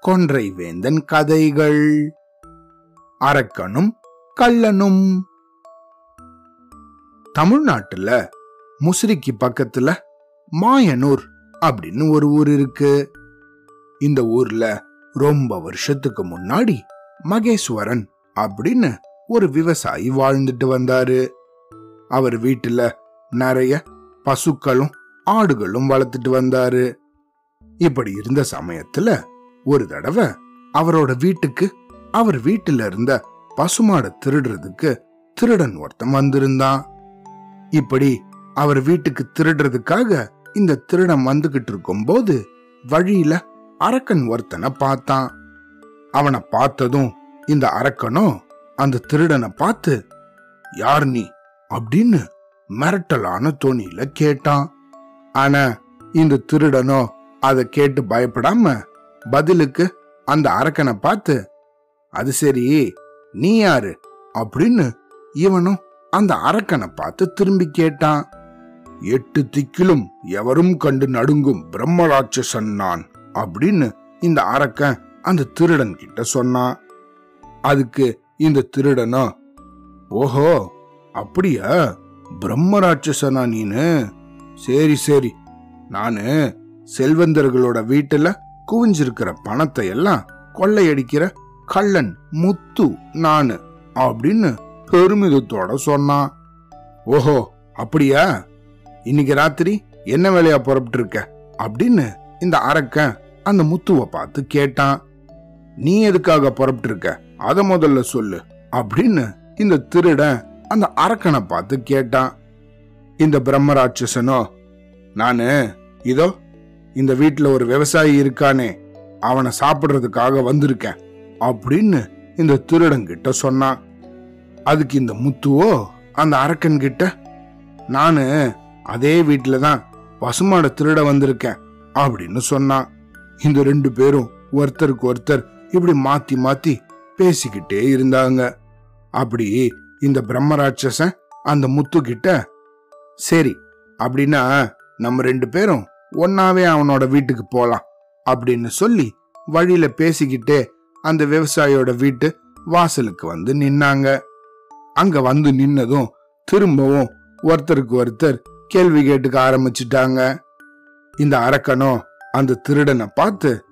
கொன்றை வேந்தன் கதைகள். அரக்கனும் கள்ளனும். தமிழ்நாட்டுல முசிறிக்கு பக்கத்துல மாயனூர் அப்படின்னு ஒரு ஊர் இருக்கு. இந்த ஊர்ல ரொம்ப வருஷத்துக்கு முன்னாடி மகேஸ்வரன் அப்படின்னு ஒரு விவசாயி வாழ்ந்துட்டு வந்தாரு. அவர் வீட்டுல நிறைய பசுக்களும் ஆடுகளும் வளர்த்துட்டு வந்தாரு. இப்படி இருந்த சமயத்துல ஒரு தடவை அவரோட வீட்டுக்கு அவர் வீட்டுல இருந்த பசுமாடை திருடுறதுக்கு திருடன் ஒருத்தன் வந்திருந்தான். இப்படி அவர் வீட்டுக்கு திருடுறதுக்காக இந்த திருடன் வந்துகிட்டு இருக்கும்போது வழியில அரக்கன் ஒருத்தனை பார்த்தான். அவனை பார்த்ததும் இந்த அரக்கனும் அந்த திருடனை பார்த்து யார் நீ? அப்படின்னு மிரட்டலான தோணியில கேட்டான். ஆனா இந்த திருடனோ அதை கேட்டு பயப்படாம பதிலுக்கு அந்த அரக்கனை பார்த்து அது சரி நீ யாரு? அப்படின்னு இவனும் அந்த அரக்கனை பார்த்து திரும்பி கேட்டான். எட்டு திக்கிலும் எவரும் கண்டு நடுங்கும் பிரம்மராட்சசன் நான் அப்படின்னு இந்த அரக்கன் அந்த திருடன் கிட்ட சொன்னான். அதுக்கு இந்த திருடனோ ஓஹோ அப்படியா? பிரம்மராட்சசனா நீனு? சரி சரி நானு செல்வந்தர்களோட வீட்டுல குவிஞ்சிருக்கிற பணத்தை எல்லாம் கொள்ளையடிக்கிற கள்ளன் முத்து நானு அப்படின்னு பெருமிதத்தோட சொன்னான். ஓஹோ அப்படியா? இன்னைக்கு ராத்திரி என்ன வேலையா புறப்பட்டு இருக்க அப்படின்னு இந்த அரக்கன் அந்த முத்துவை பார்த்து கேட்டான். நீ எதுக்காக புறப்பட்டு இருக்க அத முதல்ல சொல்லு அப்படின்னு இந்த திருடன் அந்த அரக்கனை பார்த்து கேட்டான். இந்த பிரம்மராட்சசனோ நானு இதோ இந்த வீட்டுல ஒரு விவசாயி இருக்கானே அவனை சாப்பிடுறதுக்காக வந்திருக்கேன் அப்படின்னு இந்த திருடங்கிட்ட சொன்னான். அதுக்கு இந்த முத்துவோ அந்த அரக்கன்கிட்ட நான் நானு அதே வீட்டில் தான் பசுமாடை திருட வந்திருக்கேன் அப்படின்னு சொன்னான். இந்த ரெண்டு பேரும் ஒருத்தருக்கு ஒருத்தர் இப்படி மாத்தி மாத்தி பேசிக்கிட்டே இருந்தாங்க. அப்படி இந்த பிரம்மராட்சசன் அந்த முத்து கிட்ட சரி அப்படின்னா நம்ம ரெண்டு பேரும் ஒன்னாவே அவனோட வீட்டுக்கு போலாம் அப்படின்னு சொல்லி வழியில பேசிக்கிட்டே அந்த விவசாயியோட வீட்டு வாசலுக்கு வந்து நின்னாங்க. அங்க வந்து நின்னதும் திரும்பவும் ஒருத்தருக்கு ஒருத்தர் கேள்வி கேட்டுக்க ஆரம்பிச்சிட்டாங்க. இந்த அரக்கனோ அந்த திருடனை பார்த்து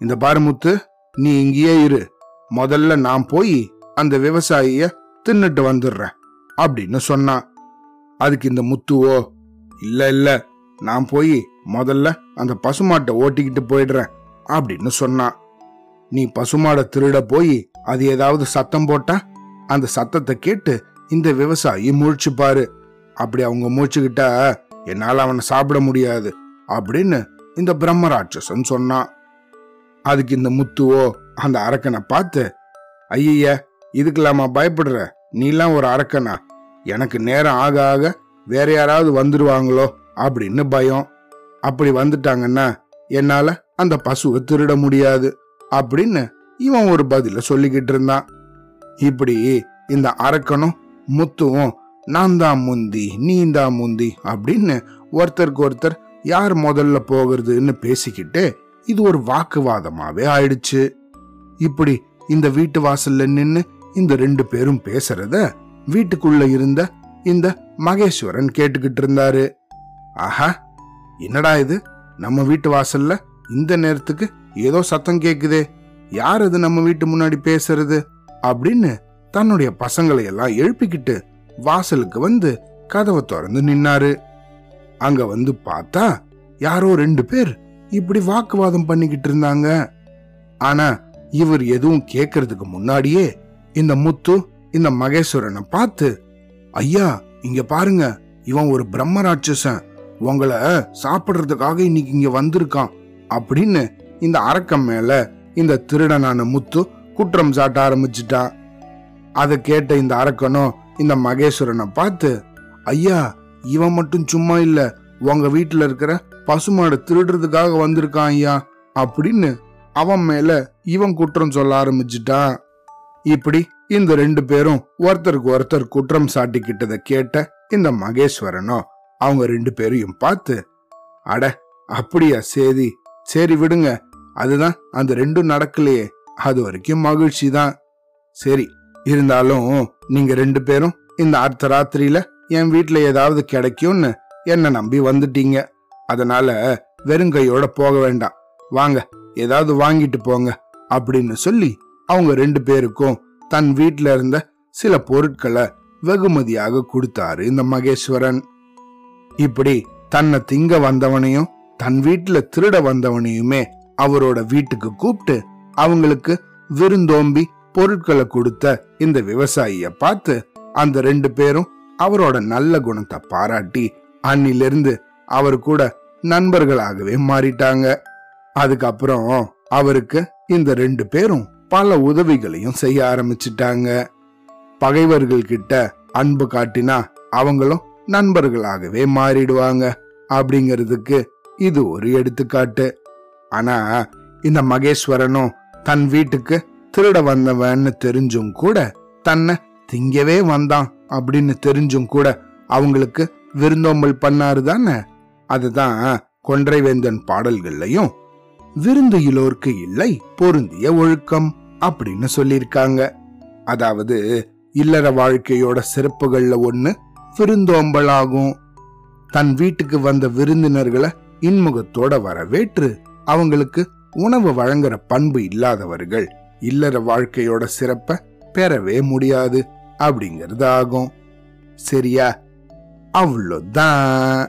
இந்த பாருமுத்து நீ இங்கேயே இரு. முதல்ல நான் போய் அந்த விவசாயிய தின்னுட்டு வந்துடுறேன் அப்படின்னு சொன்னான். அதுக்கு இந்த முத்துவோ இல்ல இல்ல நான் போய் முதல்ல அந்த பசுமாட்டை ஓட்டிக்கிட்டு போயிடுறேன் அப்படின்னு சொன்னான் நீ பசுமாடை திருட போய் அது ஏதாவது சத்தம் போட்டா? அந்த சத்தத்தை கேட்டு இந்த விவசாயி முழிச்சு அப்படி அவங்க மூச்சுக்கிட்டா என்னால் அவனை சாப்பிட முடியாது அப்படின்னு இந்த பிரம்மராட்சசன் சொன்னான் அதுக்கு இந்த முத்துவோ அந்த அரக்கனை பார்த்து ஐய இதுக்கெல்லாமா பயப்படுற? நீலாம் ஒரு அரக்கனா. எனக்கு நேரம் ஆக ஆக வேற யாராவது வந்துருவாங்களோ? அப்படின்னு பயம். அப்படி வந்துட்டாங்கன்னா என்னால அந்த பசுவை திருட முடியாது அப்படின்னு இவன் ஒரு பதில சொல்லிக்கிட்டு இருந்தான். இப்படி இந்த அரக்கனும் முத்துவும் நான் தான் முந்தி நீ தான் முந்தி அப்படின்னு ஒருத்தருக்கு ஒருத்தர் யார் முதல்ல போகிறதுன்னு பேசிக்கிட்டு இது ஒரு வாக்குவாதமாவே ஆயிடுச்சு. இப்படி இந்த வீட்டு வாசல்ல நின்னு இந்த ரெண்டு பேரும் பேசுறத வீட்டுக்குள்ள இருந்த இந்த மகேஸ்வரன் கேட்டுக்கிட்டு இருந்தாரு. ஆஹா என்னடா இது? நம்ம வீட்டு வாசல்ல இந்த நேரத்துக்கு ஏதோ சத்தம் கேக்குதே. யார் அது நம்ம வீட்டு முன்னாடி பேசுறது? அப்படின்னு தன்னுடைய பசங்களை எல்லாம் எழுப்பிக்கிட்டு வாசலுக்கு வந்து கதவை திறந்து நின்னாரு. அங்க வந்து பார்த்தா யாரோ ரெண்டு பேர் இப்படி வாக்குவாதம் பண்ணிக்கிட்டு இருந்தாங்க. ஆனா இவர் எதுவும் கேட்கறதுக்கு முன்னாடியே இந்த முத்து இந்த மகேஸ்வரனை பார்த்து ஐயா இங்க பாருங்க இவன் ஒரு பிரம்மராட்சசன் உங்களை சாப்பிடுறதுக்காக இன்னைக்கு இங்க வந்திருக்கான் அப்படின்னு இந்த அரக்கம் மேல இந்த திருடனான முத்து குற்றம் சாட்ட ஆரம்பிச்சிட்டான் அதை கேட்ட இந்த அரக்கனும் இந்த மகேஸ்வரனை பார்த்து ஐயா இவன் மட்டும் சும்மா இல்ல. உங்க வீட்டுல இருக்கிற பசுமாடு திருடுறதுக்காக வந்திருக்கான் ஐயா அப்படின்னு அவன் மேல இவன் குற்றம் சொல்ல ஆரம்பிச்சிட்டான் இப்படி இந்த ரெண்டு பேரும் ஒருத்தருக்கு ஒருத்தர் குற்றம் சாட்டிக்கிட்டதை கேட்ட இந்த மகேஸ்வரனும் அவங்க ரெண்டு பேரையும் பார்த்து அட அப்படியா சேதி சரி விடுங்க. அதுதான் அந்த ரெண்டும் நடக்கலையே. அது வரைக்கும் மகிழ்ச்சி தான். சரி இருந்தாலும் நீங்க ரெண்டு பேரும் இந்த அர்த்த ராத்திரியில என் வீட்டுல ஏதாவது கிடைக்கும்னு என்ன நம்பி வந்துட்டீங்க? அதனால வெறுங்கையோட போக வேண்டாம். வாங்க ஏதாவது வாங்கிட்டு போங்க. அப்படின்னு சொல்லி அவங்க ரெண்டு பேருக்கும் தன் வீட்டில இருந்த சில பொருட்களை வெகுமதியாக கொடுத்தாரு இந்த மகேஸ்வரன். இப்படி தன்னை திங்க வந்தவனையும் தன் வீட்டுல திருட வந்தவனையுமே அவரோட வீட்டுக்கு கூப்பிட்டு அவங்களுக்கு விருந்தோம்பி பொருட்களை கொடுத்த இந்த விவசாயிய பார்த்து அந்த ரெண்டு பேரும் அவரோட நல்ல குணத்தை பாராட்டி அன்னிலிருந்து அவர் கூட நண்பர்களாகவே மாறிட்டாங்க. அதுக்கப்புறம் அவருக்கு இந்த ரெண்டு பேரும் பல உதவிகளையும் செய்ய ஆரம்பிச்சிட்டாங்க. பகைவர்கள் கிட்ட அன்பு காட்டினா அவங்களும் நண்பர்களாகவே மாறிடுவாங்க அப்படிங்கிறதுக்கு இது ஒரு எடுத்துக்காட்டு. ஆனா இந்த மகேஸ்வரனும் தன் வீட்டுக்கு திருட வந்தவன்னு தெரிஞ்சும் கூட தன்னை திங்கவே வந்தான் அப்படின்னு தெரிஞ்சும் கூட அவங்களுக்கு விருந்தோம்பல் பண்ணாரு தானே? அதுதான் கொன்றைவேந்தன் பாடல்கள்லயும் விருந்துயிலோர்க்கு இல்லை பொருந்திய ஒழுக்கம் அப்படின்னு சொல்லியிருக்காங்க. அதாவது இல்லற வாழ்க்கையோட சிறப்புகள்ல ஒண்ணு விருந்தோம்பலாகும். தன் வீட்டுக்கு வந்த விருந்தினர்களை இன்முகத்தோட வரவேற்று அவங்களுக்கு உணவு வழங்குற பண்பு இல்லாதவர்கள் இல்லற வாழ்க்கையோட சிறப்ப பெறவே முடியாது. அப்படிங்கிறது ஆகும். சரியா? அவ்வளோதான்.